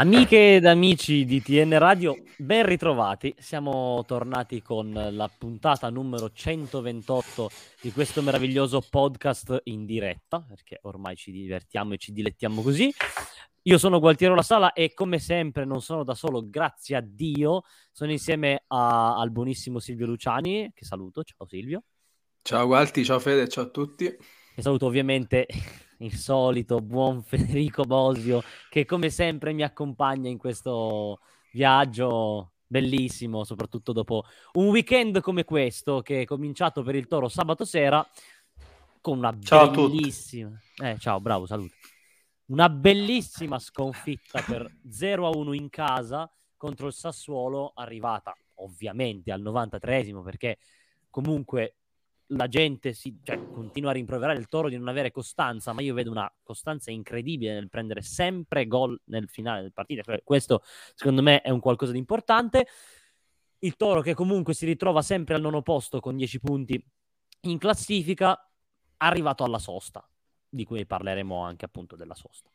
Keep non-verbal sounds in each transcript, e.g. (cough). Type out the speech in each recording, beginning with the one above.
Amiche ed amici di TN Radio, ben ritrovati. Siamo tornati con la puntata numero 128 di questo meraviglioso podcast in diretta, perché ormai ci divertiamo e ci dilettiamo così. Io sono Gualtiero La Sala e come sempre non sono da solo, grazie a Dio. Sono insieme a, al buonissimo Silvio Luciani, che saluto. Ciao Silvio. Ciao Gualti, ciao Fede, ciao a tutti. E saluto ovviamente il solito buon (laughs) Federico Bosio che come sempre mi accompagna in questo viaggio bellissimo, soprattutto dopo un weekend come questo che è cominciato per il Toro sabato sera con una ciao bellissima... Eh, ciao, bravo, salute. Una bellissima sconfitta per 0 a 1 in casa contro il Sassuolo, arrivata ovviamente al 93esimo perché comunque la gente si, cioè, continua a rimproverare il Toro di non avere costanza, ma io vedo una costanza incredibile nel prendere sempre gol nel finale del partito. Cioè, questo secondo me è un qualcosa di importante. Il Toro che comunque si ritrova sempre al nono posto con 10 punti in classifica, arrivato alla sosta, di cui parleremo anche appunto della sosta.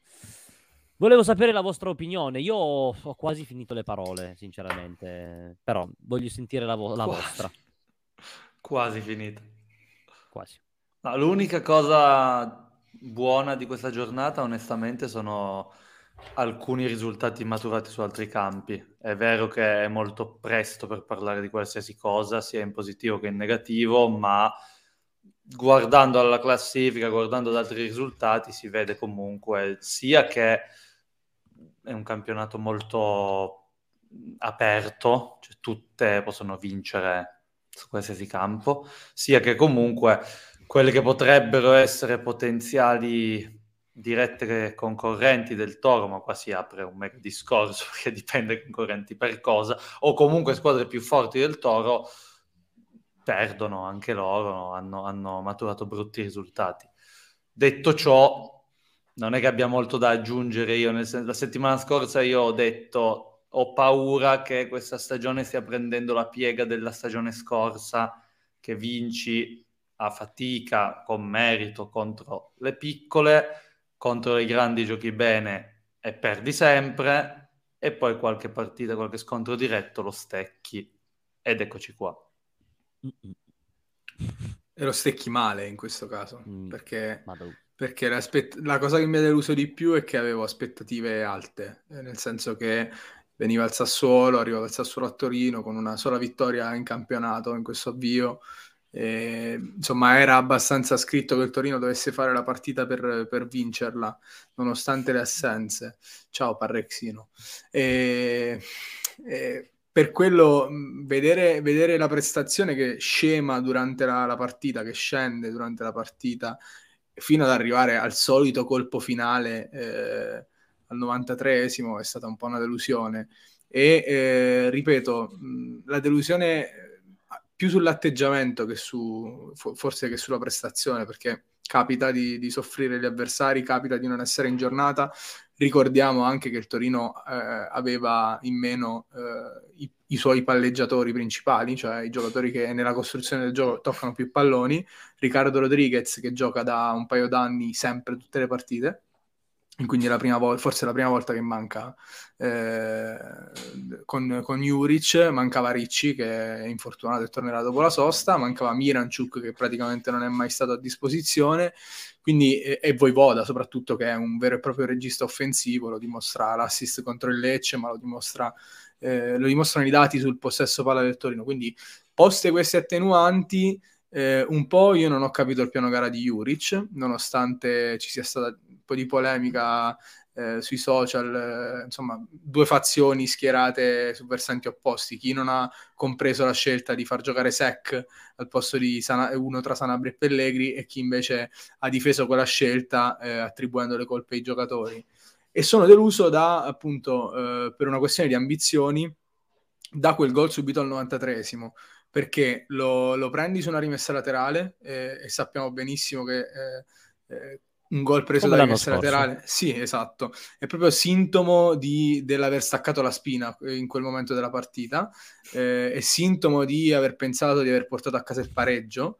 Volevo sapere la vostra opinione. Io ho quasi finito le parole, sinceramente, però voglio sentire la, vo- la vostra. (laughs) Quasi finita quasi. No, l'unica cosa buona di questa giornata, onestamente, sono alcuni risultati maturati su altri campi. È vero che è molto presto per parlare di qualsiasi cosa, sia in positivo che in negativo, ma guardando alla classifica, guardando ad altri risultati, si vede comunque sia che è un campionato molto aperto, cioè tutte possono vincere su qualsiasi campo, sia che comunque quelle che potrebbero essere potenziali dirette concorrenti del Toro, ma qua si apre un mega discorso (laughs) perché dipende concorrenti per cosa, o comunque squadre più forti del Toro perdono anche loro, hanno, hanno maturato brutti risultati. Detto ciò, non è che abbia molto da aggiungere io, nel senso, la settimana scorsa io ho detto ho paura che questa stagione stia prendendo la piega della stagione scorsa, che vinci a fatica, con merito contro le piccole, contro i grandi giochi bene e perdi sempre, e poi qualche partita, qualche scontro diretto lo stecchi ed eccoci qua. E lo stecchi male in questo caso, mm. perché, perché la cosa che mi ha deluso di più è che avevo aspettative alte, nel senso che veniva al Sassuolo, arrivava al Sassuolo a Torino con una sola vittoria in campionato in questo avvio. E, insomma, era abbastanza scritto che il Torino dovesse fare la partita per, per vincerla, nonostante le assenze. Ciao Parrexino. E, e per quello, vedere, vedere, la prestazione che scema durante la, la partita, che scende durante la partita, fino ad arrivare al solito colpo finale. Eh, al 93esimo è stata un po' una delusione e eh, ripeto, la delusione eh, più sull'atteggiamento che su forse che sulla prestazione perché capita di, di, soffrire gli avversari, capita di non essere in giornata. Ricordiamo anche che il Torino eh, aveva in meno eh, i, i, suoi palleggiatori principali, cioè i giocatori che nella costruzione del gioco toccano più palloni. Riccardo Rodriguez che gioca da un paio d'anni sempre tutte le partite quindi la prima volta, forse la prima volta che manca eh, con, con Juric, mancava Ricci che è infortunato e tornerà dopo la sosta, mancava Miranchuk che praticamente non è mai stato a disposizione, quindi e, e Voivoda soprattutto che è un vero e proprio regista offensivo, lo dimostra l'assist contro il Lecce, ma lo, dimostra, eh, lo dimostrano i dati sul possesso palla del Torino, quindi poste queste attenuanti eh, un po' io non ho capito il piano gara di Juric, nonostante ci sia stata po' di polemica eh, sui social, eh, insomma, due fazioni schierate su versanti opposti. Chi non ha compreso la scelta di far giocare Sec al posto di Sana- uno tra Sanabria e Pellegri e chi invece ha difeso quella scelta eh, attribuendo le colpe ai giocatori. E sono deluso da, appunto, eh, per una questione di ambizioni, da quel gol subito al 93esimo perché lo, lo prendi su una rimessa laterale eh, e sappiamo benissimo che eh, un gol preso Come da scorso. laterale, sì, esatto, è proprio sintomo di, dell'aver staccato la spina eh, in quel momento della partita, eh, è sintomo di aver pensato di aver portato a casa il pareggio.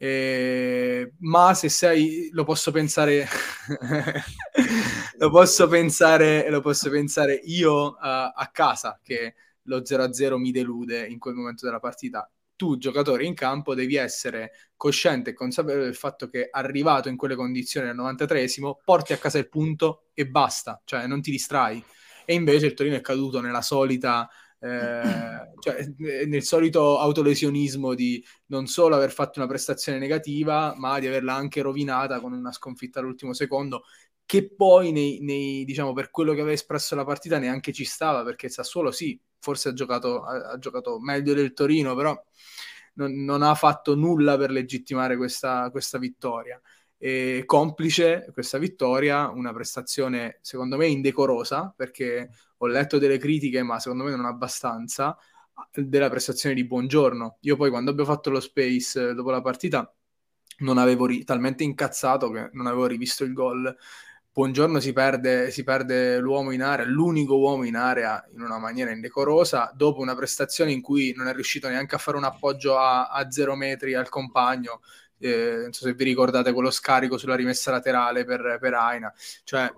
Eh, ma se sei, lo posso pensare, (laughs) lo, posso pensare, lo posso pensare io uh, a casa che lo 0-0 mi delude in quel momento della partita. Tu, giocatore in campo, devi essere cosciente e consapevole del fatto che arrivato in quelle condizioni al 93esimo, porti a casa il punto e basta, cioè non ti distrai. E invece il Torino è caduto nella solita eh, cioè, nel solito autolesionismo di non solo aver fatto una prestazione negativa, ma di averla anche rovinata con una sconfitta all'ultimo secondo, che poi nei, nei, diciamo, per quello che aveva espresso la partita neanche ci stava, perché Sassuolo sì, forse ha giocato, ha, ha giocato meglio del Torino, però non, non, ha fatto nulla per legittimare questa, questa vittoria. E complice questa vittoria, una prestazione secondo me indecorosa, perché ho letto delle critiche, ma secondo me non abbastanza, della prestazione di Buongiorno. Io poi quando abbiamo fatto lo space dopo la partita non avevo ri- talmente incazzato che non avevo rivisto il gol. Buongiorno si perde, si perde l'uomo in area, l'unico uomo in area in una maniera indecorosa, dopo una prestazione in cui non è riuscito neanche a fare un appoggio a, a zero metri al compagno, eh, non so se vi ricordate quello scarico sulla rimessa laterale per, per Aina, cioè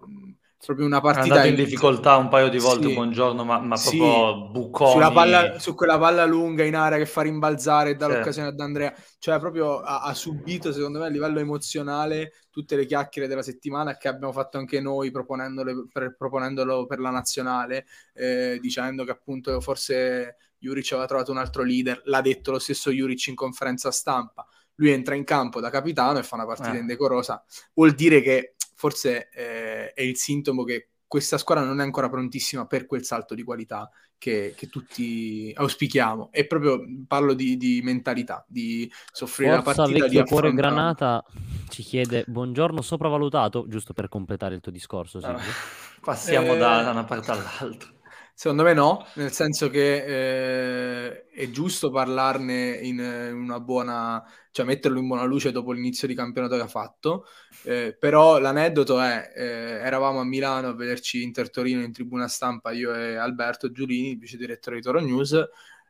proprio una partita... È andato in difficoltà un paio di volte, sì. buongiorno, ma, ma sì. proprio bucconi. Palla, su quella palla lunga in area che fa rimbalzare e dà sì. l'occasione ad Andrea, cioè proprio ha, ha, subito, secondo me, a livello emozionale tutte le chiacchiere della settimana che abbiamo fatto anche noi per, proponendolo per la nazionale, eh, dicendo che appunto forse Juric aveva trovato un altro leader, l'ha detto lo stesso Juric in conferenza stampa. Lui entra in campo da capitano e fa una partita eh. indecorosa. Vuol dire che forse eh, è il sintomo che questa squadra non è ancora prontissima per quel salto di qualità che, che tutti auspichiamo. E proprio parlo di, di mentalità, di soffrire Forza, la partita. Vecchio di cuore Granata ci chiede buongiorno sopravvalutato, giusto per completare il tuo discorso. Ah, (laughs) passiamo eh... da una parte all'altra. Secondo me no, nel senso che eh, è giusto parlarne in, una buona, cioè metterlo in buona luce dopo l'inizio di campionato che ha fatto, eh, però l'aneddoto è, eh, eravamo a Milano a vederci Inter Torino in tribuna stampa, io e Alberto Giulini, vice direttore di Toro News,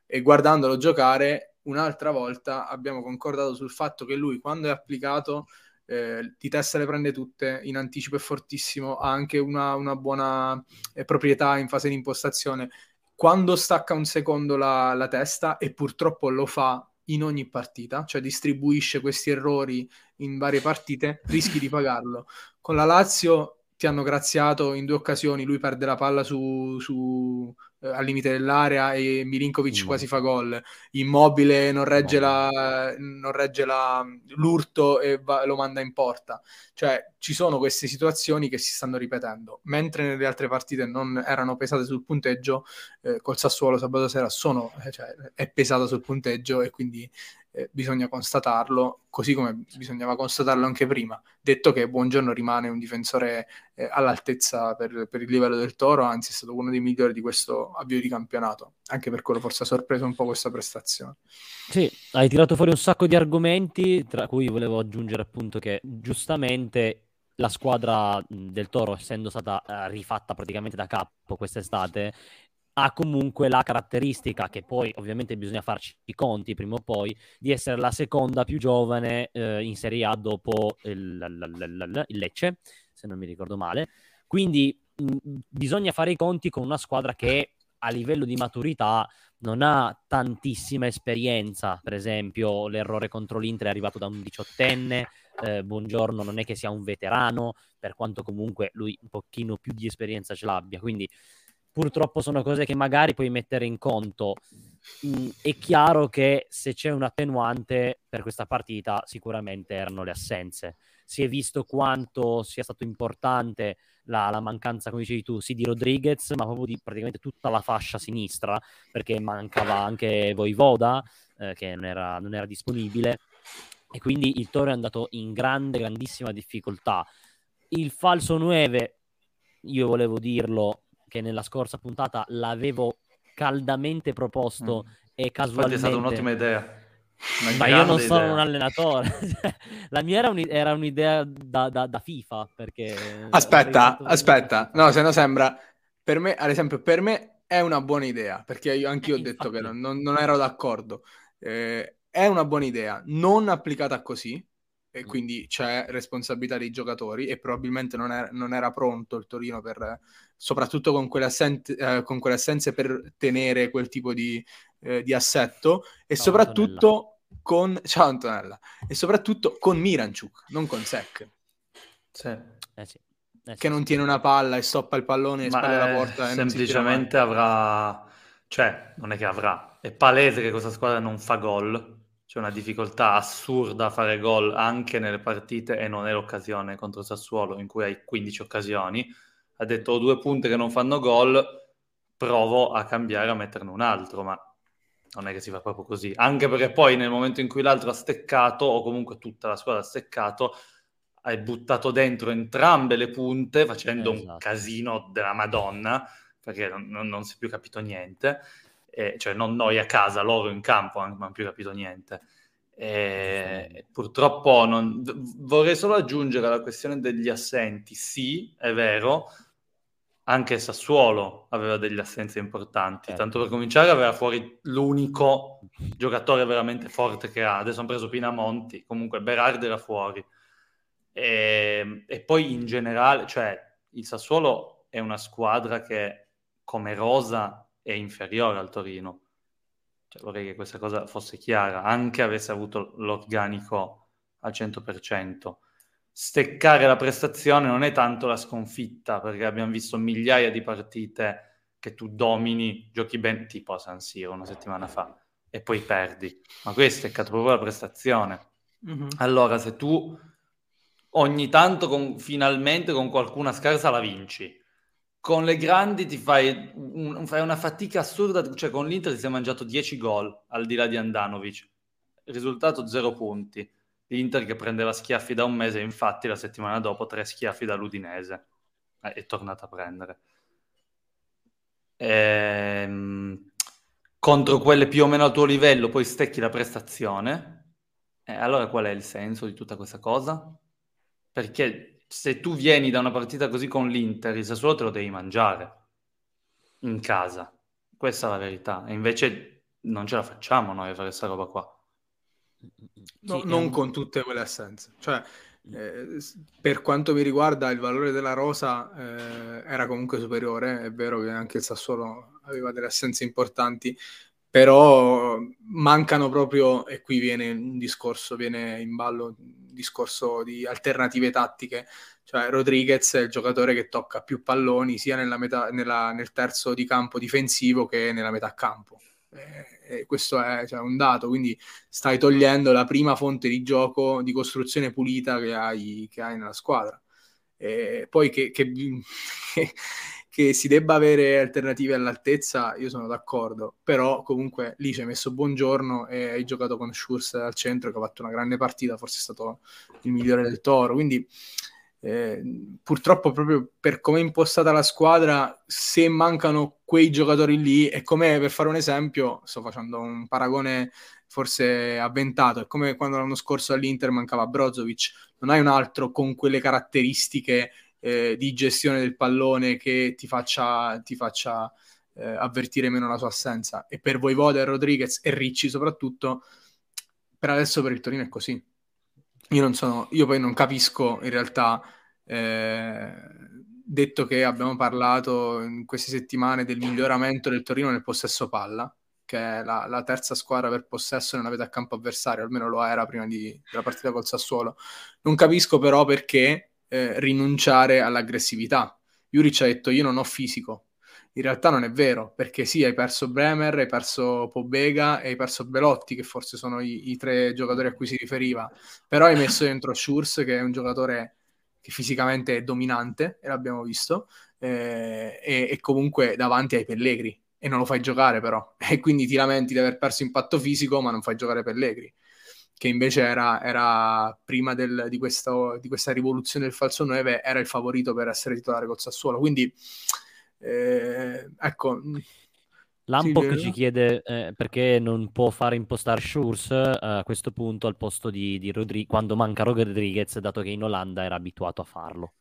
e guardandolo giocare un'altra volta abbiamo concordato sul fatto che lui quando è applicato eh, di testa le prende tutte, in anticipo è fortissimo, ha anche una, una buona eh, proprietà in fase di impostazione. Quando stacca un secondo la, la testa, e purtroppo lo fa in ogni partita, cioè distribuisce questi errori in varie partite, rischi di pagarlo. Con la Lazio ti hanno graziato in due occasioni, lui perde la palla su, su eh, al limite dell'area e Milinkovic mm. quasi fa gol. Immobile non regge, mm. la, non regge la, l'urto e va, lo manda in porta. Cioè, ci sono queste situazioni che si stanno ripetendo. Mentre nelle altre partite non erano pesate sul punteggio, eh, col Sassuolo sabato sera sono, eh, cioè, è pesata sul punteggio e quindi eh, bisogna constatarlo, così come bisognava constatarlo anche prima. Detto che Buongiorno rimane un difensore eh, all'altezza per, per, il livello del Toro, anzi è stato uno dei migliori di questo avvio di campionato, anche per quello forse ha sorpreso un po' questa prestazione. Sì, hai tirato fuori un sacco di argomenti, tra cui volevo aggiungere appunto che giustamente la squadra del Toro, essendo stata uh, rifatta praticamente da capo quest'estate, ha comunque la caratteristica che poi ovviamente bisogna farci i conti prima o poi di essere la seconda più giovane eh, in Serie A dopo il, il, il, Lecce, se non mi ricordo male. Quindi mh, bisogna fare i conti con una squadra che a livello di maturità non ha tantissima esperienza. Per esempio, l'errore contro l'Inter è arrivato da un diciottenne. Eh, Buongiorno non è che sia un veterano, per quanto comunque lui un pochino più di esperienza ce l'abbia. Quindi purtroppo sono cose che magari puoi mettere in conto. Mm, è chiaro che se c'è un attenuante per questa partita, sicuramente erano le assenze. Si è visto quanto sia stato importante la, la mancanza, come dicevi tu, sì di Rodriguez, ma proprio di praticamente tutta la fascia sinistra, perché mancava anche Voivoda, eh, che non era, non era disponibile. E quindi il Toro è andato in grande, grandissima difficoltà. Il falso 9, io volevo dirlo, che nella scorsa puntata l'avevo caldamente proposto mm. e casualmente... Infatti è stata un'ottima idea. Una Ma io non sono idea. un allenatore. (laughs) la mia era, un, era un'idea da, da, da, FIFA perché... Aspetta, aspetta. No, se no sembra... Per me, ad esempio, per me è una buona idea, perché io, anch'io eh, ho detto infatti. che non, non, ero d'accordo. Eh, è una buona idea, non applicata così, e mm. quindi c'è responsabilità dei giocatori e probabilmente non era, non era pronto il Torino per, soprattutto con quelle, assente, eh, con quelle assenze per tenere quel tipo di, eh, di assetto e Ciao, soprattutto Antonella. con Ciao Antonella e soprattutto con Miranchuk, non con Sec. Sì. Eh sì. Eh, che non tiene una palla e stoppa il pallone e spalla la porta. semplicemente avrà, cioè, non è che avrà, è palese che questa squadra non fa gol. C'è una difficoltà assurda a fare gol anche nelle partite e non è l'occasione contro Sassuolo in cui hai 15 occasioni. Ha detto ho due punte che non fanno gol, provo a cambiare, a metterne un altro, ma non è che si fa proprio così. Anche perché poi nel momento in cui l'altro ha steccato, o comunque tutta la squadra ha steccato, hai buttato dentro entrambe le punte facendo esatto. un casino della Madonna, perché non, non, non si è più capito niente, eh, cioè non noi a casa, loro in campo non hanno più capito niente. E purtroppo non... vorrei solo aggiungere la questione degli assenti. Sì, è vero, anche Sassuolo aveva degli assenze importanti. Certo. Tanto per cominciare, aveva fuori l'unico giocatore veramente forte che ha. Adesso hanno preso Pinamonti, comunque Berardi era fuori. E, ehm, e, poi in generale, cioè, il Sassuolo è una squadra che come rosa è inferiore al Torino. Cioè, vorrei che questa cosa fosse chiara, anche avesse avuto l'organico al 100%. Steccare la prestazione non è tanto la sconfitta, perché abbiamo visto migliaia di partite che tu domini, giochi ben, tipo a San Siro una settimana fa, e poi perdi. Ma qui è steccato proprio la prestazione. Mm-hmm. Allora, se tu ogni tanto con, finalmente con qualcuna scarsa la vinci. Con le grandi ti fai, un, fai una fatica assurda, cioè con l'Inter ti sei mangiato 10 gol al di là di Andanovic. Risultato 0 punti. L'Inter che prendeva schiaffi da un mese, infatti la settimana dopo tre schiaffi dall'Udinese. Eh, è tornata a prendere. Ehm, contro quelle più o meno al tuo livello, poi stecchi la prestazione. Eh, allora qual è il senso di tutta questa cosa? Perché se tu vieni da una partita così con l'Inter, il Sassuolo te lo devi mangiare in casa. Questa è la verità. E invece non ce la facciamo noi a fare questa roba qua. No, sì, non un... con tutte quelle assenze. Cioè, eh, per quanto mi riguarda, il valore della rosa eh, era comunque superiore. È vero che anche il Sassuolo aveva delle assenze importanti, però mancano proprio, e qui viene un discorso, viene in ballo discorso di alternative tattiche, cioè Rodriguez è il giocatore che tocca più palloni sia nella metà, nella, nel terzo di campo difensivo che nella metà campo. E, questo è cioè, un dato, quindi stai togliendo la prima fonte di gioco, di costruzione pulita che hai, che hai nella squadra. E poi che, che, (laughs) che si debba avere alternative all'altezza, io sono d'accordo, però comunque lì ci hai messo buongiorno e hai giocato con Schurz al centro che ha fatto una grande partita, forse è stato il migliore del Toro, quindi eh, purtroppo proprio per come è impostata la squadra, se mancano quei giocatori lì, è come per fare un esempio, sto facendo un paragone forse avventato, è come quando l'anno scorso all'Inter mancava Brozovic, non hai un altro con quelle caratteristiche eh, di gestione del pallone che ti faccia, ti faccia eh, avvertire meno la sua assenza. E per Voivoda e Rodriguez e Ricci soprattutto, per adesso per il Torino è così. Io, non sono, io poi non capisco in realtà, eh, detto che abbiamo parlato in queste settimane del miglioramento del Torino nel possesso palla, che è la, la, terza squadra per possesso nella metà campo avversario, almeno lo era prima di, della partita col Sassuolo. Non capisco però perché eh, rinunciare all'aggressività. Juric ha detto io non ho fisico. In realtà non è vero, perché sì, hai perso Bremer, hai perso Pobega e hai perso Belotti, che forse sono i, i tre giocatori a cui si riferiva, però hai messo dentro Schurz, che è un giocatore che fisicamente è dominante, e l'abbiamo visto, eh, e, e, comunque davanti ai Pellegri, e non lo fai giocare però, (laughs) e quindi ti lamenti di aver perso impatto fisico, ma non fai giocare Pellegri che invece era, era prima del, di, questo, di, questa rivoluzione del falso 9, era il favorito per essere titolare col Sassuolo. Quindi, eh, ecco... Lampo che ci chiede eh, perché non può fare impostare Schurz eh, a questo punto al posto di, di Rodriguez, quando manca Rodriguez, dato che in Olanda era abituato a farlo.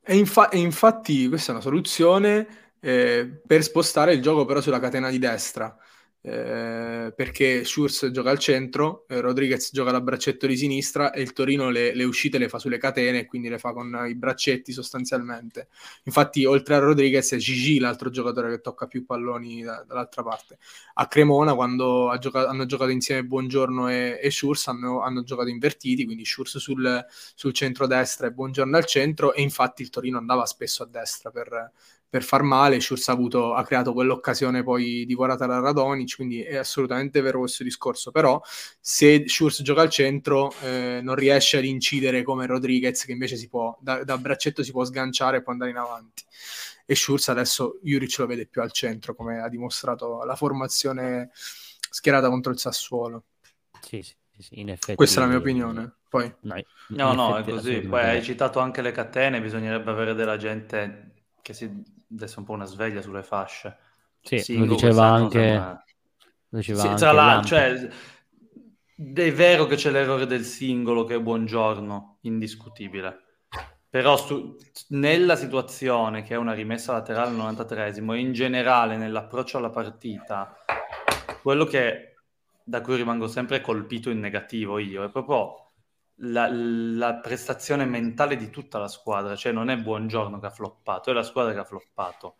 E, infa- e infatti questa è una soluzione eh, per spostare il gioco però sulla catena di destra eh, perché Schurz gioca al centro, eh, Rodriguez gioca da braccetto di sinistra e il Torino le, le, uscite le fa sulle catene, quindi le fa con i braccetti sostanzialmente. Infatti, oltre a Rodriguez, è Gigi l'altro giocatore che tocca più palloni da, dall'altra parte. A Cremona, quando ha giocato, hanno giocato insieme Buongiorno e, e Schurz, hanno, hanno, giocato invertiti, quindi Schurz sul, sul centro-destra e Buongiorno al centro, e infatti il Torino andava spesso a destra per, per far male. Schurz ha, avuto, ha creato quell'occasione poi divorata da Radonic, quindi è assolutamente vero questo discorso. Però se Schurz gioca al centro eh, non riesce ad incidere come Rodriguez, che invece si può, da, da, braccetto si può sganciare e può andare in avanti. E Schurz adesso Juric lo vede più al centro, come ha dimostrato la formazione schierata contro il Sassuolo. Sì, sì. Sì, in effetti, Questa è la mia opinione. Poi... No, no, no è così. Poi hai citato anche le catene, bisognerebbe avere della gente che si adesso un po' una sveglia sulle fasce. Sì, Singo, lo diceva anche... Lo diceva sì, anche tra l'altro, cioè, è vero che c'è l'errore del singolo che è buongiorno, indiscutibile. Però su, nella situazione che è una rimessa laterale al 93esimo e in generale nell'approccio alla partita, quello che, da cui rimango sempre colpito in negativo io è proprio la, la, prestazione mentale di tutta la squadra, cioè non è Buongiorno che ha floppato, è la squadra che ha floppato.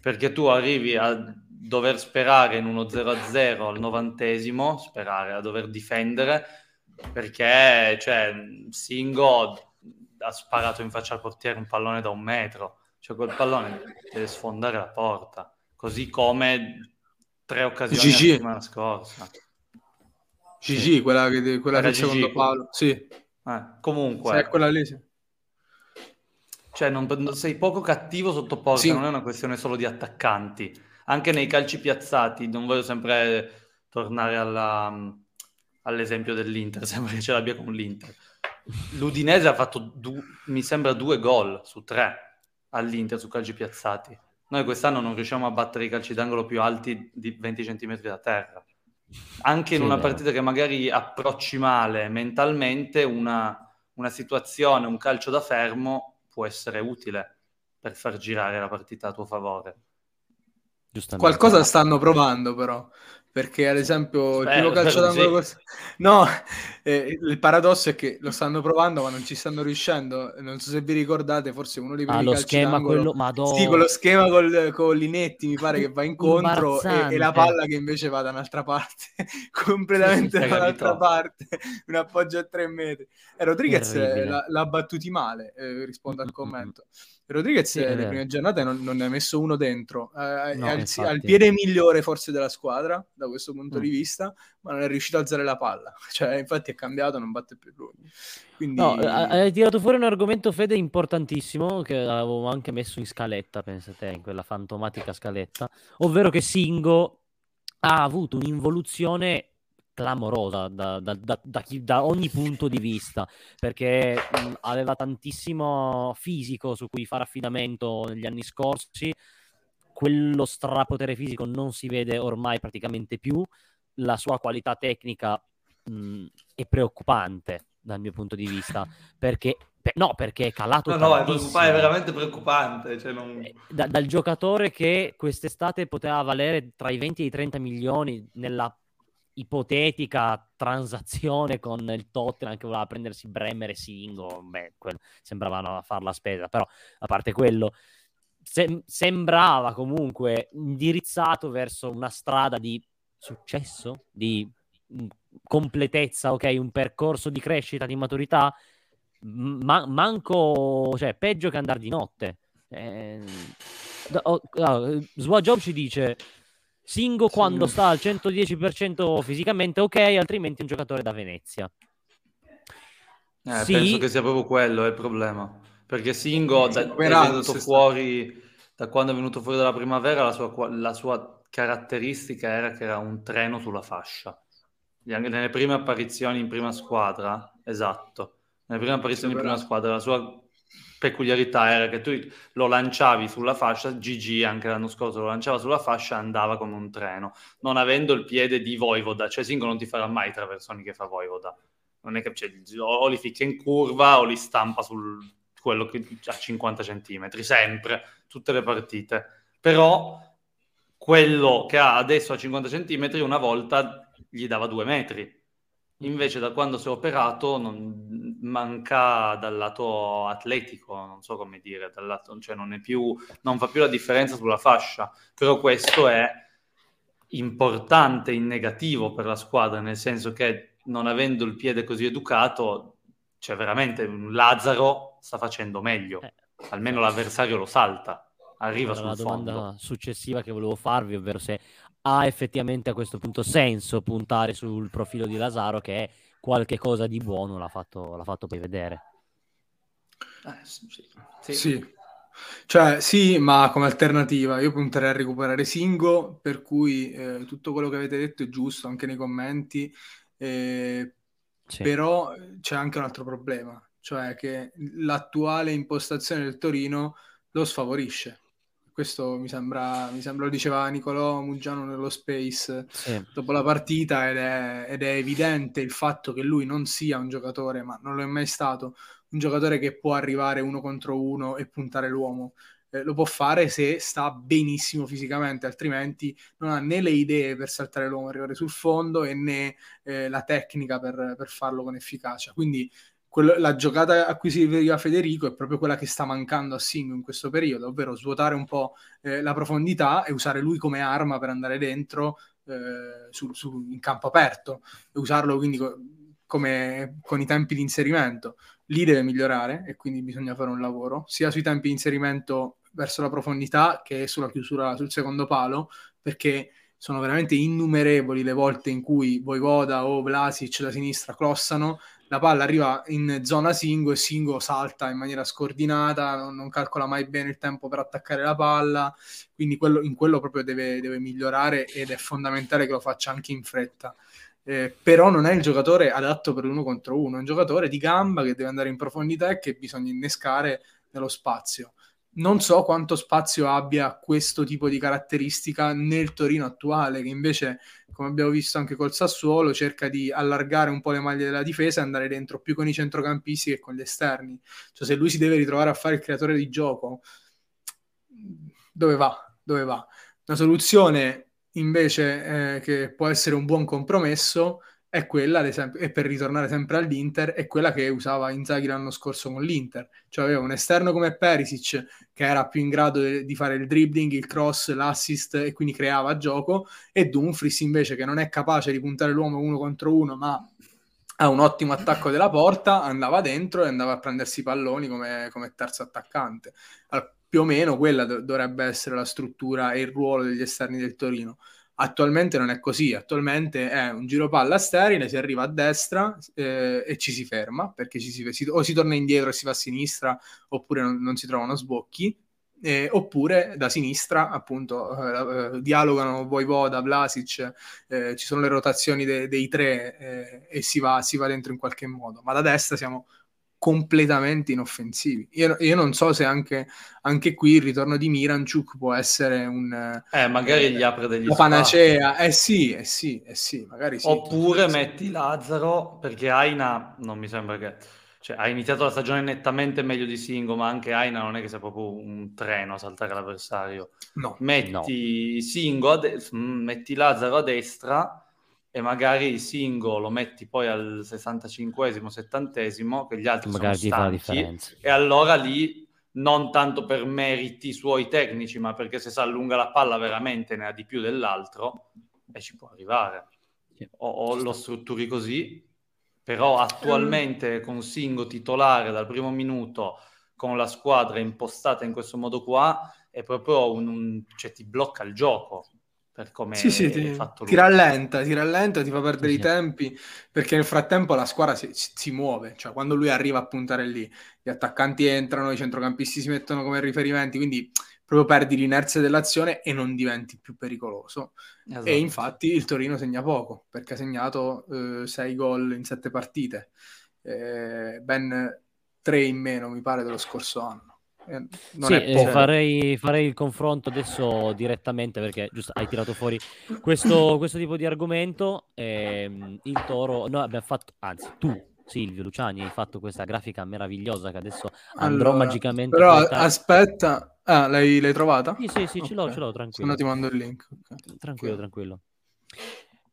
Perché tu arrivi a dover sperare in uno 0-0 al novantesimo, sperare, a dover difendere, perché cioè, Singo ha sparato in faccia al portiere un pallone da un metro, cioè quel pallone deve sfondare la porta, così come tre occasioni Gigi. la settimana scorsa. Gigi, sì. quella, che, quella del secondo palo, sì. Eh, comunque... Sì, quella lì, sì. Cioè, non, sei poco cattivo sotto porta, sì. non è una questione solo di attaccanti. Anche nei calci piazzati, non voglio sempre tornare alla, all'esempio dell'Inter, (laughs) sembra che ce l'abbia con l'Inter. L'Udinese ha fatto, du- mi sembra, due gol su tre all'Inter su calci piazzati. Noi quest'anno non riusciamo a battere i calci d'angolo più alti di 20 cm da terra anche in una partita che magari approcci male mentalmente, una, una situazione, un calcio da fermo può essere utile per far girare la partita a tuo favore. Qualcosa stanno provando però, perché ad esempio spero, il primo calcio d'angolo sì. no eh, il paradosso è che lo stanno provando ma non ci stanno riuscendo. Non so se vi ricordate forse uno dei primi ah, lo schema quello Madonna. sì con lo schema col, con Linetti mi pare che va incontro e, e, la palla che invece va da un'altra parte (laughs) completamente sì, dall'altra parte un appoggio a tre metri. E Rodriguez l'ha, l'ha battuti male eh, rispondo al commento Rodriguez sì, le prime giornate non, non, ne ha messo uno dentro, eh, no, è al, al, piede migliore forse della squadra da questo punto mm. di vista, ma non è riuscito a alzare la palla, (laughs) cioè infatti è cambiato, non batte più lui. Quindi... No, hai tirato fuori un argomento Fede importantissimo che avevo anche messo in scaletta, pensate, in quella fantomatica scaletta, ovvero che Singo ha avuto un'involuzione clamorosa da, da, da, da, chi, da ogni punto di vista perché mh, aveva tantissimo fisico su cui fare affidamento negli anni scorsi quello strapotere fisico non si vede ormai praticamente più la sua qualità tecnica mh, è preoccupante dal mio punto di vista perché no, perché è calato. No, no, è, è veramente preoccupante. Cioè non... Eh, da, dal giocatore che quest'estate poteva valere tra i 20 e i 30 milioni nella ipotetica transazione con il Tottenham che voleva prendersi Bremer e Singo, beh, sembravano a fare la spesa, però a parte quello, se- sembrava comunque indirizzato verso una strada di successo, di mm, completezza, ok, un percorso di crescita, di maturità, ma- manco, cioè, peggio che andare di notte. Eh, oh, oh, Swajob ci dice Singo quando sta al 110% fisicamente ok, altrimenti un giocatore da Venezia. Eh, sì. Penso che sia proprio quello il problema. Perché Singo da, è venuto fuori, da quando è venuto fuori dalla primavera, la sua, la sua caratteristica era che era un treno sulla fascia. Nelle prime apparizioni in prima squadra, esatto, nelle prime apparizioni in prima squadra, la sua peculiarità era che tu lo lanciavi sulla fascia, Gigi anche l'anno scorso lo lanciava sulla fascia andava come un treno, non avendo il piede di Voivoda, cioè Singo non ti farà mai i traversoni che fa Voivoda, non è che cioè, o li ficca in curva o li stampa sul quello che a 50 centimetri, sempre, tutte le partite, però quello che ha adesso a 50 cm una volta gli dava 2 metri. Invece da quando si è operato non, manca dal lato atletico, non so come dire, dal lato, cioè non, più, non fa più la differenza sulla fascia. Però questo è importante in negativo per la squadra, nel senso che non avendo il piede così educato, cioè veramente un Lazzaro sta facendo meglio, eh. almeno l'avversario lo salta arriva sul la domanda fondo. successiva che volevo farvi, ovvero se ha effettivamente a questo punto senso puntare sul profilo di Lazaro che è qualche cosa di buono l'ha fatto, l'ha fatto poi vedere. Eh, sì. Sì. sì. Cioè, sì, ma come alternativa io punterei a recuperare Singo, per cui eh, tutto quello che avete detto è giusto anche nei commenti, eh, sì. però c'è anche un altro problema, cioè che l'attuale impostazione del Torino lo sfavorisce questo mi sembra, mi sembra lo diceva Nicolò Muggiano nello Space sì. dopo la partita ed è, ed è, evidente il fatto che lui non sia un giocatore, ma non lo è mai stato, un giocatore che può arrivare uno contro uno e puntare l'uomo. Eh, lo può fare se sta benissimo fisicamente, altrimenti non ha né le idee per saltare l'uomo, arrivare sul fondo e né eh, la tecnica per, per farlo con efficacia. Quindi quello, la giocata a cui si riferiva Federico è proprio quella che sta mancando a Singo in questo periodo, ovvero svuotare un po' eh, la profondità e usare lui come arma per andare dentro eh, su, su, in campo aperto e usarlo quindi co- come con i tempi di inserimento. Lì deve migliorare e quindi bisogna fare un lavoro sia sui tempi di inserimento verso la profondità che sulla chiusura sul secondo palo, perché sono veramente innumerevoli le volte in cui Voivoda o Vlasic da sinistra clossano la palla arriva in zona Singo e Singo salta in maniera scordinata, non, non, calcola mai bene il tempo per attaccare la palla, quindi quello, in quello proprio deve, deve, migliorare ed è fondamentale che lo faccia anche in fretta. Eh, però non è il giocatore adatto per uno contro uno, è un giocatore di gamba che deve andare in profondità e che bisogna innescare nello spazio non so quanto spazio abbia questo tipo di caratteristica nel Torino attuale, che invece, come abbiamo visto anche col Sassuolo, cerca di allargare un po' le maglie della difesa e andare dentro più con i centrocampisti che con gli esterni. Cioè, se lui si deve ritrovare a fare il creatore di gioco, dove va? Dove va? Una soluzione invece eh, che può essere un buon compromesso è quella, ad esempio, e per ritornare sempre all'Inter, è quella che usava Inzaghi l'anno scorso con l'Inter. Cioè aveva un esterno come Perisic che era più in grado de- di fare il dribbling, il cross, l'assist e quindi creava gioco, e Dumfries invece che non è capace di puntare l'uomo uno contro uno, ma ha un ottimo attacco della porta, andava dentro e andava a prendersi i palloni come, come terzo attaccante. Allora, più o meno quella do- dovrebbe essere la struttura e il ruolo degli esterni del Torino Attualmente non è così, attualmente è un giro palla sterile, si arriva a destra eh, e ci si ferma, perché ci si, si, o si torna indietro e si va a sinistra, oppure non, non si trovano sbocchi, eh, oppure da sinistra appunto eh, eh dialogano Voivoda, Vlasic, eh, ci sono le rotazioni de- dei tre eh, e si va, si va dentro in qualche modo, ma da destra siamo completamente inoffensivi. Io, io non so se anche, anche, qui il ritorno di Miranchuk può essere un... Eh, magari eh, gli apre degli spazi. panacea. Eh sì, eh sì, eh sì, magari sì. Oppure metti Lazzaro, perché Aina non mi sembra che... Cioè, ha iniziato la stagione nettamente meglio di Singo, ma anche Aina non è che sia proprio un treno a saltare l'avversario. No. Metti no. Singo, de- metti Lazzaro a destra e magari il singolo lo metti poi al 65esimo, 70esimo, che gli altri magari sono stanchi, fa la differenza. e allora lì non tanto per meriti suoi tecnici, ma perché se si allunga la palla veramente ne ha di più dell'altro e ci può arrivare. O, o lo strutturi così, però attualmente con Singo titolare dal primo minuto con la squadra impostata in questo modo qua è proprio un, un cioè ti blocca il gioco per come sì, sì, ti, ti rallenta, ti rallenta, ti fa perdere sì, i tempi, perché nel frattempo la squadra si, si, muove, cioè quando lui arriva a puntare lì, gli attaccanti entrano, i centrocampisti si mettono come riferimenti, quindi proprio perdi l'inerzia dell'azione e non diventi più pericoloso. Esatto. E infatti il Torino segna poco, perché ha segnato 6 eh, gol in 7 partite, eh, ben 3 in meno mi pare dello scorso anno. Eh, sì, eh, farei, farei, il confronto adesso direttamente perché giusto, hai tirato fuori questo, questo tipo di argomento. Ehm, il Toro, noi abbiamo fatto, anzi tu Silvio Luciani, hai fatto questa grafica meravigliosa che adesso andrò allora, magicamente però aspetta, ah, l'hai, l'hai, trovata? Sì, sì, sì, okay. ce l'ho, ce l'ho, tranquillo. Se ti mando il link. Okay. Tranquillo, tranquillo.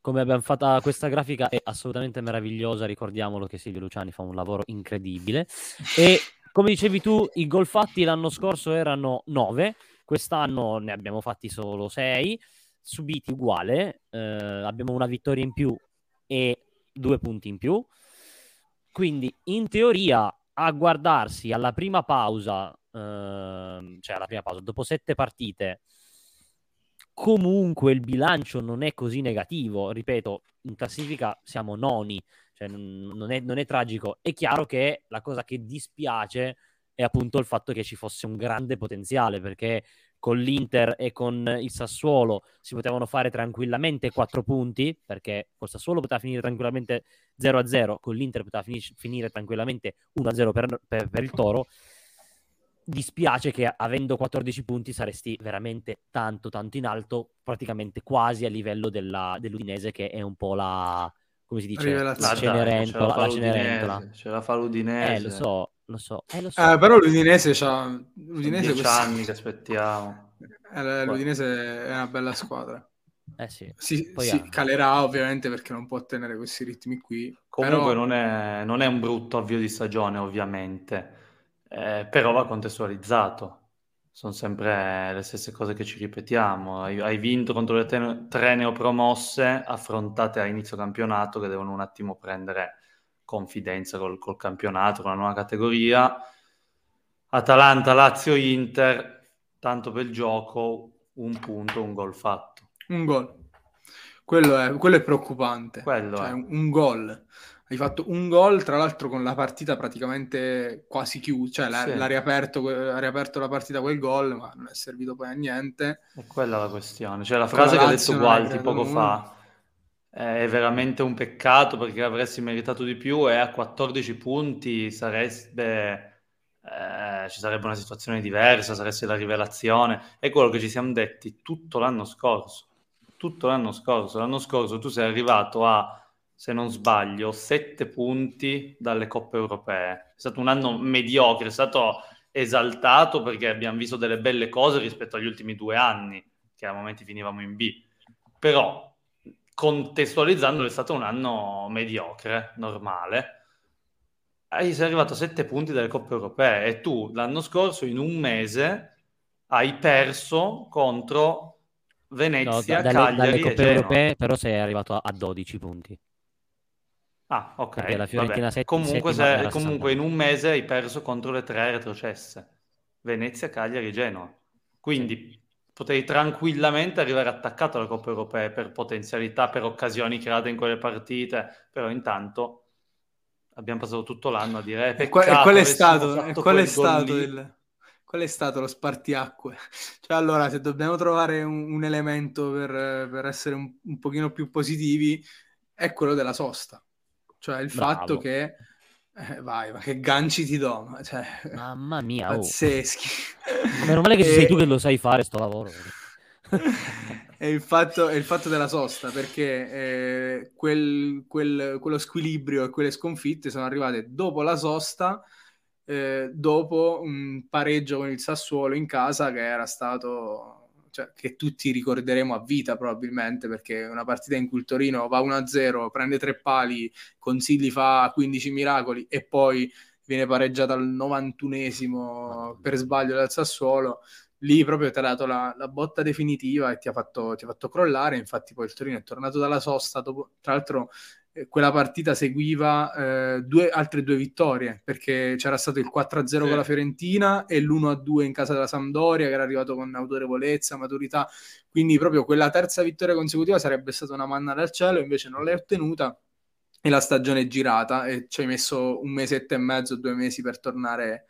Come abbiamo fatto questa grafica è assolutamente meravigliosa, ricordiamolo che Silvio Luciani fa un lavoro incredibile e come dicevi tu, i gol fatti l'anno scorso erano 9, quest'anno ne abbiamo fatti solo 6, subiti uguale, eh, abbiamo una vittoria in più e due punti in più. Quindi in teoria a guardarsi alla prima pausa, eh, cioè alla prima pausa, dopo sette partite, comunque il bilancio non è così negativo. Ripeto, in classifica siamo noni, cioè non è, non è tragico. È chiaro che la cosa che dispiace è appunto il fatto che ci fosse un grande potenziale, perché con l'Inter e con il Sassuolo si potevano fare tranquillamente 4 punti, perché col Sassuolo poteva finire tranquillamente 0-0, con l'Inter poteva fin- finire tranquillamente 1-0 per, per, per il Toro. Dispiace che avendo 14 punti saresti veramente tanto tanto in alto, praticamente quasi a livello della, dell'Udinese che è un po' la, come si dice, la Cenerentola, la Cenerentola. Ce la fa l'Udinese. Eh, lo so, lo so. Eh, lo so. Eh, però l'Udinese c'ha... L'Udinese dieci questa... anni che aspettiamo. Eh, L'Udinese è una bella squadra. Eh sì. Si, si calerà ovviamente perché non può tenere questi ritmi qui. Comunque però... non, è, non, è, un brutto avvio di stagione ovviamente, eh, però va contestualizzato. Sono sempre le stesse cose che ci ripetiamo. Hai, hai vinto contro le te- tre neopromosse affrontate a inizio campionato che devono un attimo prendere confidenza col, col campionato, con la nuova categoria. Atalanta, Lazio, Inter, tanto per il gioco, un punto, un gol fatto. Un gol. Quello è, quello è preoccupante. Quello cioè, è. Un gol. Hai fatto un gol, tra l'altro con la partita praticamente quasi chiusa, cioè l'ha, sì. l'ha, riaperto, ha riaperto la partita quel gol, ma non è servito poi a niente. E quella è la questione. Cioè la frase che ha detto Gualti poco fa, è veramente un peccato perché avresti meritato di più e a 14 punti sarebbe, eh, ci sarebbe una situazione diversa, saresti la rivelazione. È quello che ci siamo detti tutto l'anno scorso. Tutto l'anno scorso. L'anno scorso tu sei arrivato a, se non sbaglio, 7 punti dalle coppe europee. È stato un anno mediocre, è stato esaltato perché abbiamo visto delle belle cose rispetto agli ultimi due anni, che a momenti finivamo in B. Però contestualizzando è stato un anno mediocre, normale. E sei arrivato a sette punti dalle coppe europee e tu l'anno scorso in un mese hai perso contro Venezia, no, dalle, Cagliari dalle coppe europee però sei arrivato a, a 12 punti. Ah, ok. la Fiorentina set- comunque, se, comunque in un mese hai perso contro le tre retrocesse. Venezia, Cagliari, Genoa. Quindi sì potevi tranquillamente arrivare attaccato alla Coppa Europea per potenzialità, per occasioni create in quelle partite, però intanto abbiamo passato tutto l'anno a dire eh, e, qual, e qual è stato, e qual è stato il, qual è stato lo spartiacque? (laughs) Cioè, allora, se dobbiamo trovare un, un elemento per, per essere un, un, pochino più positivi, è quello della sosta. Cioè, il Bravo. fatto che eh, vai, ma che ganci ti do? Cioè, Mamma mia, oh. pazzeschi. Oh. Meno male che e... sei tu che lo sai fare sto lavoro. è, (laughs) il fatto, è il fatto della sosta, perché eh, quel, quel, quello squilibrio e quelle sconfitte sono arrivate dopo la sosta, eh, dopo un pareggio con il Sassuolo in casa che era stato cioè, che tutti ricorderemo a vita probabilmente perché una partita in cui il Torino va 1-0, prende tre pali, Consigli fa 15 miracoli e poi viene pareggiata al 91esimo per sbaglio dal Sassuolo, lì proprio ti ha dato la, la botta definitiva e ti ha, fatto, ti ha, fatto, crollare, infatti poi il Torino è tornato dalla sosta, dopo, tra l'altro quella partita seguiva eh, due, altre due vittorie, perché c'era stato il 4-0 sì. con la Fiorentina e l'1-2 in casa della Sampdoria, che era arrivato con autorevolezza, maturità. Quindi proprio quella terza vittoria consecutiva sarebbe stata una manna dal cielo, invece non l'hai ottenuta e la stagione è girata e ci hai messo un mesetto e mezzo, due mesi per tornare,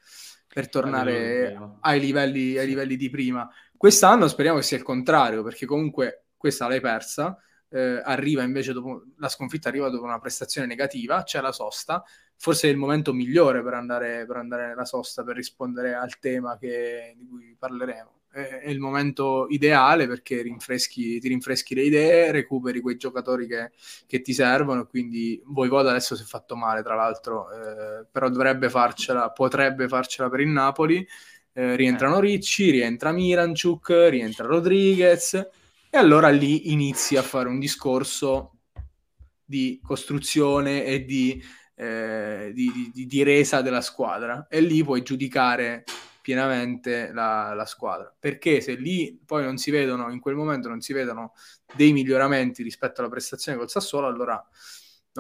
per tornare ai, livelli, ai livelli di prima. Quest'anno speriamo che sia il contrario, perché comunque questa l'hai persa eh, arriva invece dopo la sconfitta arriva dopo una prestazione negativa, c'è la sosta, forse è il momento migliore per andare, per andare nella sosta per rispondere al tema che, di cui parleremo. è, è il momento ideale perché rinfreschi, ti rinfreschi le idee, recuperi quei giocatori che, che ti servono, quindi Voivoda adesso si è fatto male tra l'altro, eh, però dovrebbe farcela, potrebbe farcela per il Napoli, eh, rientrano eh. Ricci, rientra Miranchuk, rientra Rodriguez e allora lì inizi a fare un discorso di costruzione e di, eh, di, di, di, resa della squadra. E lì puoi giudicare pienamente la, la, squadra. Perché se lì poi non si vedono in quel momento non si vedono dei miglioramenti rispetto alla prestazione col Sassuolo allora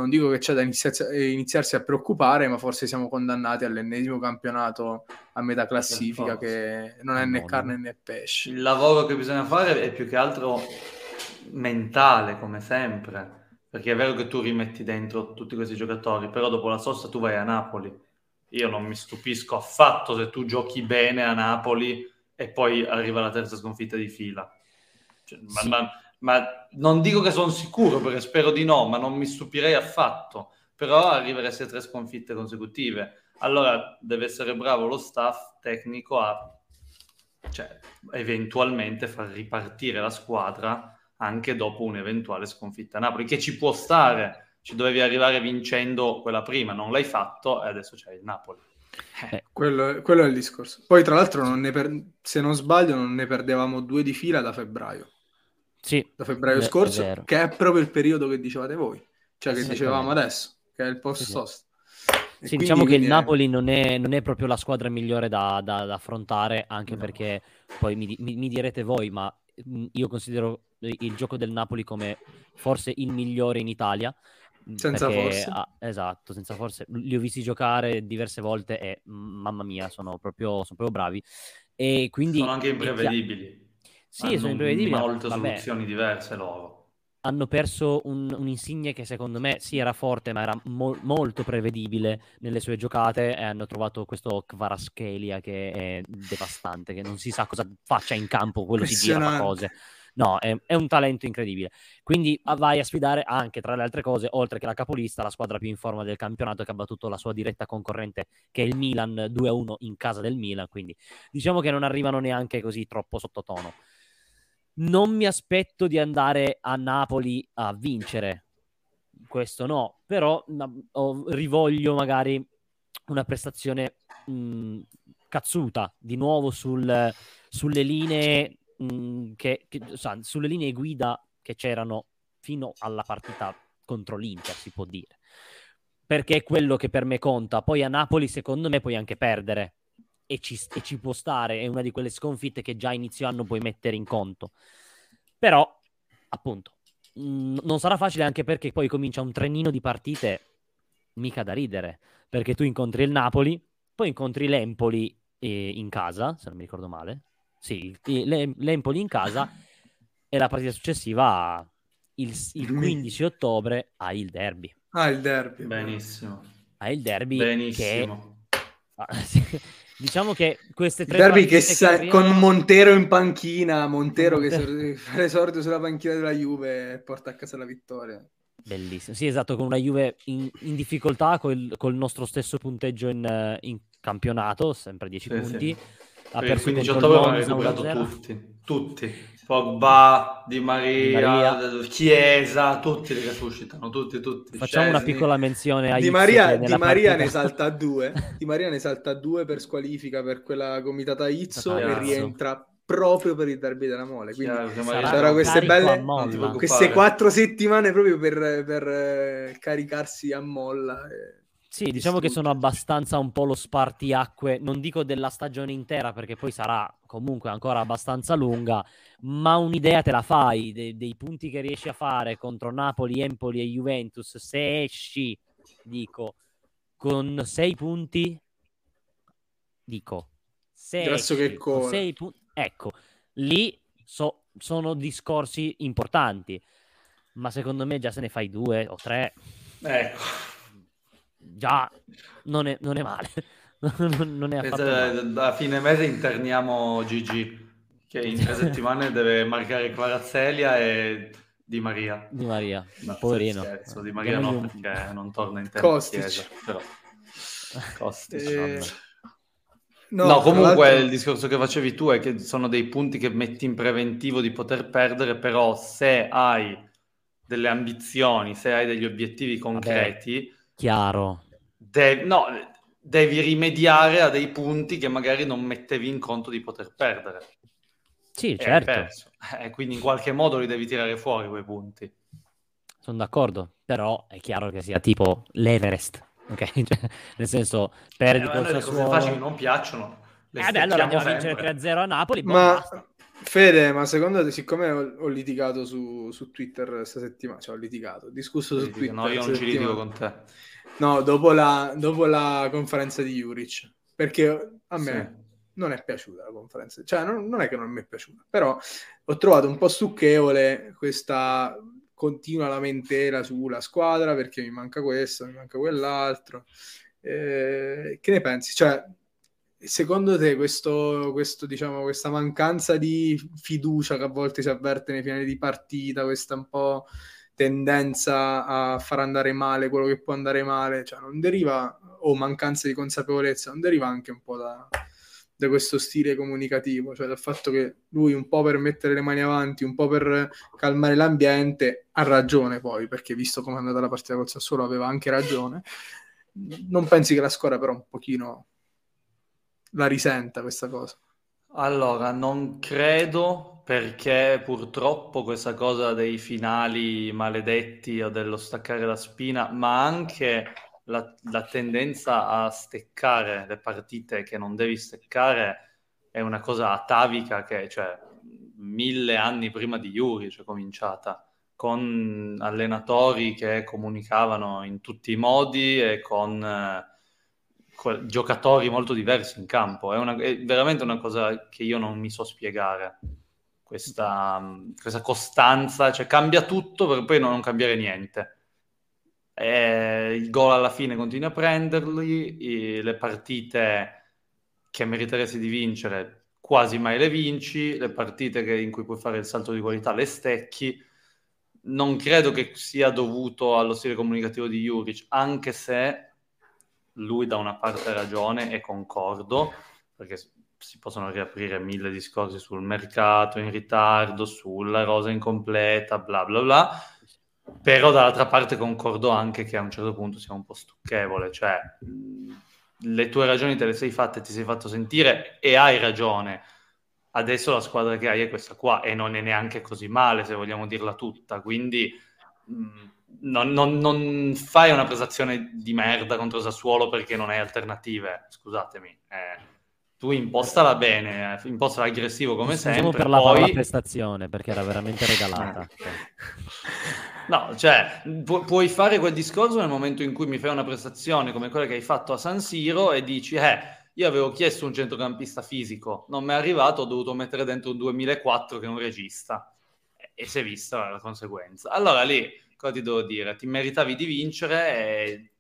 non dico che c'è da iniziarsi, iniziarsi a preoccupare ma forse siamo condannati all'ennesimo campionato a metà classifica che non è né carne né pesce il lavoro che bisogna fare è più che altro mentale come sempre perché è vero che tu rimetti dentro tutti questi giocatori, però dopo la sosta tu vai a Napoli. Io non mi stupisco affatto se tu giochi bene a Napoli e poi arriva la terza sconfitta di fila. Cioè, sì. ma, ma, ma, non dico che sono sicuro, perché spero di no, ma non mi stupirei affatto. Però arrivare a tre sconfitte consecutive. Allora deve essere bravo lo staff tecnico a cioè, eventualmente far ripartire la squadra anche dopo un'eventuale sconfitta a Napoli, che ci può stare, ci dovevi arrivare vincendo quella prima, non l'hai fatto e adesso c'è il Napoli. Eh, quello, quello, è il discorso. Poi, tra l'altro, non per... se non sbaglio, non ne perdevamo due di fila da febbraio. Sì, da febbraio scorso, è che è proprio il periodo che dicevate voi, cioè che dicevamo adesso, che è il post sost. Sì, sì. diciamo che il Napoli non è, non è, proprio la squadra migliore da, da, da affrontare, anche no. perché poi mi, mi, mi direte voi, ma io considero il gioco del Napoli come forse il migliore in Italia. Senza forse. Ah, esatto, senza forse. Li ho visti giocare diverse volte e mamma mia, sono proprio, sono proprio bravi. E quindi, sono anche imprevedibili. Sì, Hanno sono imprevedibili. Molte soluzioni diverse loro. Hanno perso un, un, insigne che secondo me sì era forte, ma era mo- molto prevedibile nelle sue giocate. E hanno trovato questo Kvaraschelia che è devastante, che non si sa cosa faccia in campo, quello si gira cose. No, è, è, un talento incredibile. Quindi ah, vai a sfidare anche, tra le altre cose, oltre che la capolista, la squadra più in forma del campionato che ha battuto la sua diretta concorrente, che è il Milan 2-1 in casa del Milan. Quindi diciamo che non arrivano neanche così troppo sottotono. Non mi aspetto di andare a Napoli a vincere, questo no, però no, rivoglio magari una prestazione mh, cazzuta di nuovo sul, sulle linee mh, mhmm, che, che sa, sulle linee guida che c'erano fino alla partita contro l'Inter, si può dire. Perché è quello che per me conta. Poi a Napoli, secondo me, puoi anche perdere. E ci, e ci può stare. È una di quelle sconfitte che già inizio anno puoi mettere in conto. Però, appunto, mh, non sarà facile anche perché poi comincia un trenino di partite mica da ridere. Perché tu incontri il Napoli, poi incontri l'Empoli eh, in casa, se non mi ricordo male, sì, l'Empoli in casa e la partita successiva il, il 15 ottobre ha il derby. Ah, il derby. Benissimo. Ha il derby Benissimo. (laughs) Che... diciamo che queste tre derby che, sa- arrivano... con Montero in panchina, Montero che (laughs) fa l'esordio sulla panchina della Juve e porta a casa la vittoria. Bellissimo, sì esatto, con una Juve in, in difficoltà, col, col, nostro stesso punteggio in, in campionato, sempre 10 sì, punti. Sì ha perso 15 ottobre hanno recuperato tutti, tutti. Pogba, Di Maria, Di Maria, Chiesa, tutti li resuscitano, tutti, tutti. Facciamo Scesi. una piccola menzione a Di Maria, Di Maria ne salta (laughs) due, Di Maria ne salta due per squalifica per quella comitata Izzo e rientra proprio per il derby della mole. Quindi c'erano queste belle queste quattro settimane proprio per, per eh, caricarsi a molla. E sì, diciamo che sono abbastanza un po' lo spartiacque, non dico della stagione intera perché poi sarà comunque ancora abbastanza lunga, ma un'idea te la fai dei, dei punti che riesci a fare contro Napoli, Empoli e Juventus. Se esci, dico, con sei punti, dico, se Grazie esci, che con sei punti, ecco, lì so, sono discorsi importanti, ma secondo me già se ne fai due o tre. Ecco già non è, non è male. (laughs) non è affatto male. Da fine mese interniamo Gigi, che in tre (laughs) settimane deve marcare Quarazzelia e Di Maria. Di Maria, no, poverino. Scherzo, Di Maria no, un... perché non torna in tempo Kostic. Chiesa, però... (laughs) Kostic, e... No, no comunque il discorso che facevi tu è che sono dei punti che metti in preventivo di poter perdere, però se hai delle ambizioni, se hai degli obiettivi concreti... Vabbè, chiaro. Devi, no, devi rimediare a dei punti che magari non mettevi in conto di poter perdere. Sì, certo. E (laughs) eh, quindi in qualche modo li devi tirare fuori quei punti. Sono d'accordo, però è chiaro che sia tipo l'Everest ok? (laughs) Cioè, nel senso, perdi eh, col Sassuolo... Le cose facili non piacciono. Le eh beh, allora andiamo a vincere 3-0 a Napoli, ma... Fede, ma secondo te, siccome ho, ho litigato su, su, Twitter questa settimana, cioè ho litigato, ho discusso su Twitter. No, io non ci litigo con te. No, dopo la, dopo la conferenza di Juric, perché a me sì. non è piaciuta la conferenza, cioè non, non, è che non mi è piaciuta, però ho trovato un po' stucchevole questa continua lamentela sulla squadra perché mi manca questo, mi manca quell'altro. Eh, che ne pensi? Cioè, secondo te questo, questo, diciamo, questa mancanza di fiducia che a volte si avverte nei finali di partita, questa un po' tendenza a far andare male quello che può andare male, cioè non deriva, o mancanza di consapevolezza, non deriva anche un po' da, da questo stile comunicativo, cioè dal fatto che lui un po' per mettere le mani avanti, un po' per calmare l'ambiente, ha ragione poi, perché visto come è andata la partita col Sassuolo aveva anche ragione. Non pensi che la squadra però un pochino la risenta questa cosa? Allora, non credo perché purtroppo questa cosa dei finali maledetti o dello staccare la spina, ma anche la, la, tendenza a steccare le partite che non devi steccare è una cosa atavica che, cioè, mille anni prima di Yuri è cominciata, con allenatori che comunicavano in tutti i modi e con eh, giocatori molto diversi in campo. È, una, è, veramente una cosa che io non mi so spiegare. Questa, questa costanza, cioè cambia tutto per poi non cambiare niente eh, il gol alla fine continui a prenderli, le partite che meriteresti di vincere quasi mai le vinci, le partite che, in cui puoi fare il salto di qualità le stecchi. Non credo che sia dovuto allo stile comunicativo di Juric, anche se lui da una parte ha ragione e concordo, perché si possono riaprire mille discorsi sul mercato in ritardo, sulla rosa incompleta, bla bla bla però dall'altra parte concordo anche che a un certo punto sia un po' stucchevole, cioè le tue ragioni te le sei fatte, ti sei fatto sentire e hai ragione. Adesso la squadra che hai è questa qua e non è neanche così male se vogliamo dirla tutta, quindi non, non, non fai una prestazione di merda contro Sassuolo perché non hai alternative, scusatemi. Eh, tu impostala bene, eh, impostala aggressivo come sempre. per la poi... prestazione perché era veramente regalata. (laughs) No, cioè, pu- puoi fare quel discorso nel momento in cui mi fai una prestazione come quella che hai fatto a San Siro e dici, eh, io avevo chiesto un centrocampista fisico, non mi è arrivato, ho dovuto mettere dentro un 2004 che è un regista. E si è vista la conseguenza. Allora lì, cosa ti devo dire? Ti meritavi di vincere e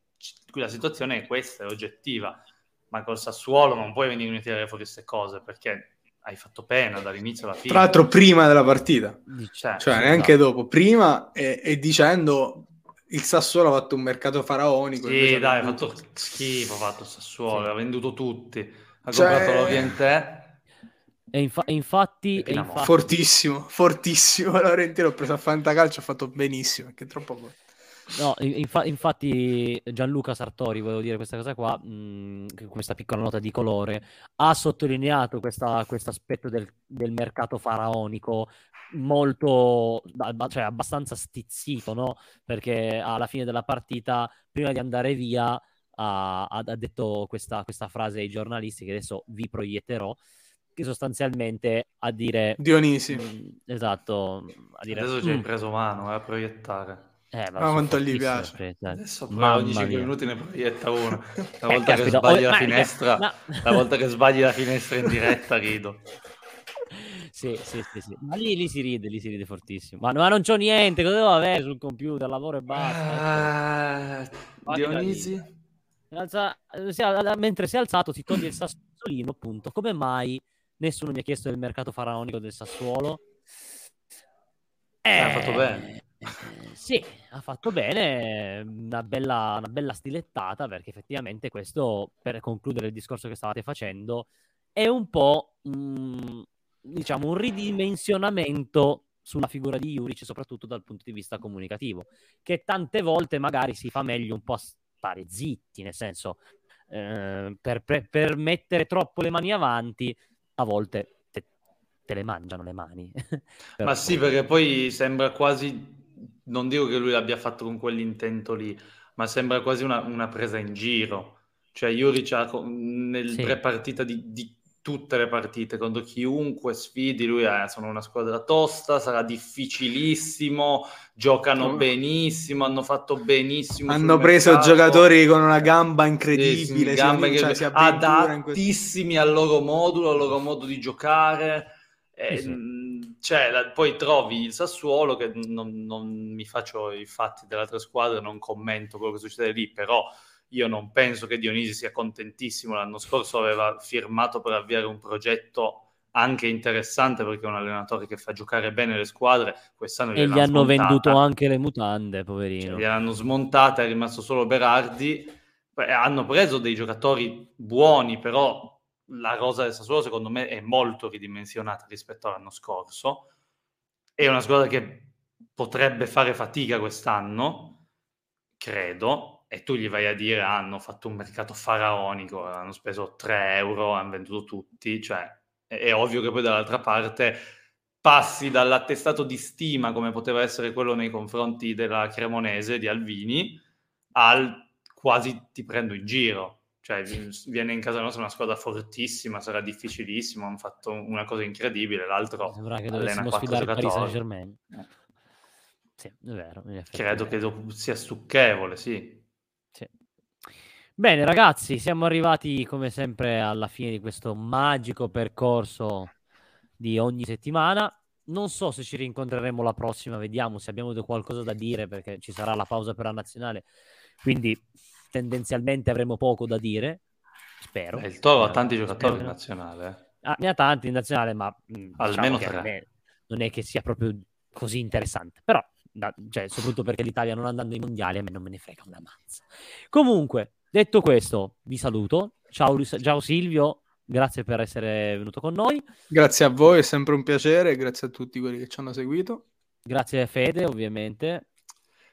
la situazione è questa, è oggettiva. Ma col Sassuolo non puoi venirmi a tirare fuori queste cose perché hai fatto pena dall'inizio alla fine. Tra l'altro prima della partita, cioè, cioè neanche no. dopo, prima e, e, dicendo il Sassuolo ha fatto un mercato faraonico. Sì, dai, ha fatto schifo, ha fatto il Sassuolo, sì. ha venduto tutti, ha cioè... comprato l'Oriente. E infa- infatti, e infatti... Fortissimo, (laughs) fortissimo. Laurentino ho preso a Fantacalcio, ha fatto benissimo, perché è troppo buono. No, infa- infatti Gianluca Sartori, volevo dire questa cosa qua, mh, mm, questa piccola nota di colore, ha sottolineato questo aspetto del, del, mercato faraonico molto, cioè abbastanza stizzito, no? Perché alla fine della partita, prima di andare via, ha, ha detto questa, questa frase ai giornalisti che adesso vi proietterò, che sostanzialmente a dire... Dionisi. Mh, mm, esatto. A dire, adesso ci hai mm. preso mano eh, a proiettare. Eh, ma quanto gli piace. Adesso ogni 5 mia. minuti ne proietta uno. (laughs) La volta eh, che sbagli oh, la finestra, no. la volta che sbagli la finestra in diretta rido. (laughs) Sì, sì, sì, sì. Ma lì, lì, si ride, lì si ride fortissimo. Ma, ma non c'ho niente, cosa devo avere sul computer? Lavoro e basta. Uh, Dionisi? Alza, si, mentre si è alzato si toglie il sassolino, appunto. Come mai nessuno mi ha chiesto del mercato faraonico del Sassuolo? Eh, ha fatto bene. (laughs) Sì, ha fatto bene, una bella, una bella stilettata perché effettivamente questo, per concludere il discorso che stavate facendo, è un po' mh, diciamo un ridimensionamento sulla figura di Juric, soprattutto dal punto di vista comunicativo, che tante volte magari si fa meglio un po' a stare zitti, nel senso, eh, per, per, per, mettere troppo le mani avanti, a volte te, te le mangiano le mani. (laughs) Ma sì, perché poi sembra quasi, non dico che lui l'abbia fatto con quell'intento lì, ma sembra quasi una, una presa in giro. Cioè Juric ha, nel sì. pre-partita di, di tutte le partite contro chiunque sfidi. Lui è, sono una squadra tosta, sarà difficilissimo. Giocano benissimo, hanno fatto benissimo. Hanno preso mercato. giocatori con una gamba incredibile, sì, gamba cioè, che... adattissimi questo... al loro modulo, al loro modo di giocare. E, sì. cioè, la, poi trovi il Sassuolo che non, non mi faccio i fatti delle altre squadre, non commento quello che succede lì, però io non penso che Dionisi sia contentissimo. L'anno scorso aveva firmato per avviare un progetto anche interessante perché è un allenatore che fa giocare bene le squadre. Quest'anno e gli hanno smontata. venduto anche le mutande, poverino. Cioè, gliel'hanno smontata, è rimasto solo Berardi. Hanno preso dei giocatori buoni, però la rosa del Sassuolo secondo me è molto ridimensionata rispetto all'anno scorso. È una squadra che potrebbe fare fatica quest'anno, credo, e tu gli vai a dire ah, hanno fatto un mercato faraonico, hanno speso 3 euro, hanno venduto tutti, cioè è, è ovvio che poi dall'altra parte passi dall'attestato di stima come poteva essere quello nei confronti della Cremonese di Alvini al quasi ti prendo in giro. Cioè, viene in casa nostra una squadra fortissima, sarà difficilissimo, hanno fatto una cosa incredibile, l'altro Sembra che sfidare Paris Saint-Germain. Eh. Sì, è vero. Credo che sia stucchevole, sì. Bene, ragazzi, siamo arrivati come sempre alla fine di questo magico percorso di ogni settimana. Non so se ci rincontreremo la prossima, vediamo se abbiamo qualcosa da dire perché ci sarà la pausa per la nazionale, quindi tendenzialmente avremo poco da dire. Spero. Eh, il Toro ha tanti giocatori in nazionale. Ah, ne ha tanti in nazionale, ma mh, mm, almeno diciamo tre. Non è che sia proprio così interessante, però da, cioè, soprattutto perché l'Italia non andando ai mondiali a me non me ne frega una mazza. Comunque, Detto questo, vi saluto. Ciao, ciao Silvio, grazie per essere venuto con noi. Grazie a voi, è sempre un piacere, grazie a tutti quelli che ci hanno seguito. Grazie a Fede, ovviamente.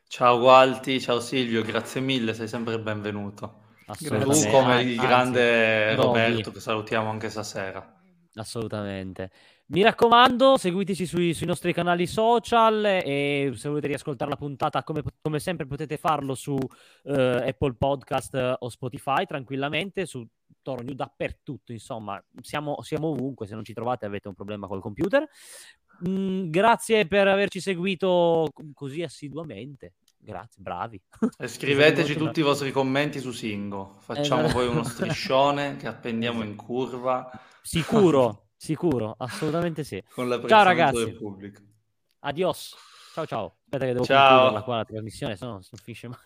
Ciao Gualti, ciao Silvio, grazie mille, sei sempre benvenuto. Tu come il grande Anzi, Roberto, che salutiamo anche stasera. Assolutamente. Mi raccomando, seguiteci sui, sui, nostri canali social e se volete riascoltare la puntata, come, come sempre, potete farlo su uh, Apple Podcast o Spotify tranquillamente, su Toro New dappertutto. Insomma, siamo, siamo, ovunque. Se non ci trovate, avete un problema col computer. Mm, grazie per averci seguito così assiduamente. Grazie, bravi. E (laughs) scriveteci tutti i vostri commenti su Singo. Facciamo eh, poi uno (laughs) striscione che appendiamo in curva. Sicuro. (laughs) Sicuro, assolutamente sì. (laughs) ciao ragazzi. Del pubblico. Adios. Ciao ciao. Aspetta che devo ciao. concluderla qua la trasmissione, se no non finisce mai.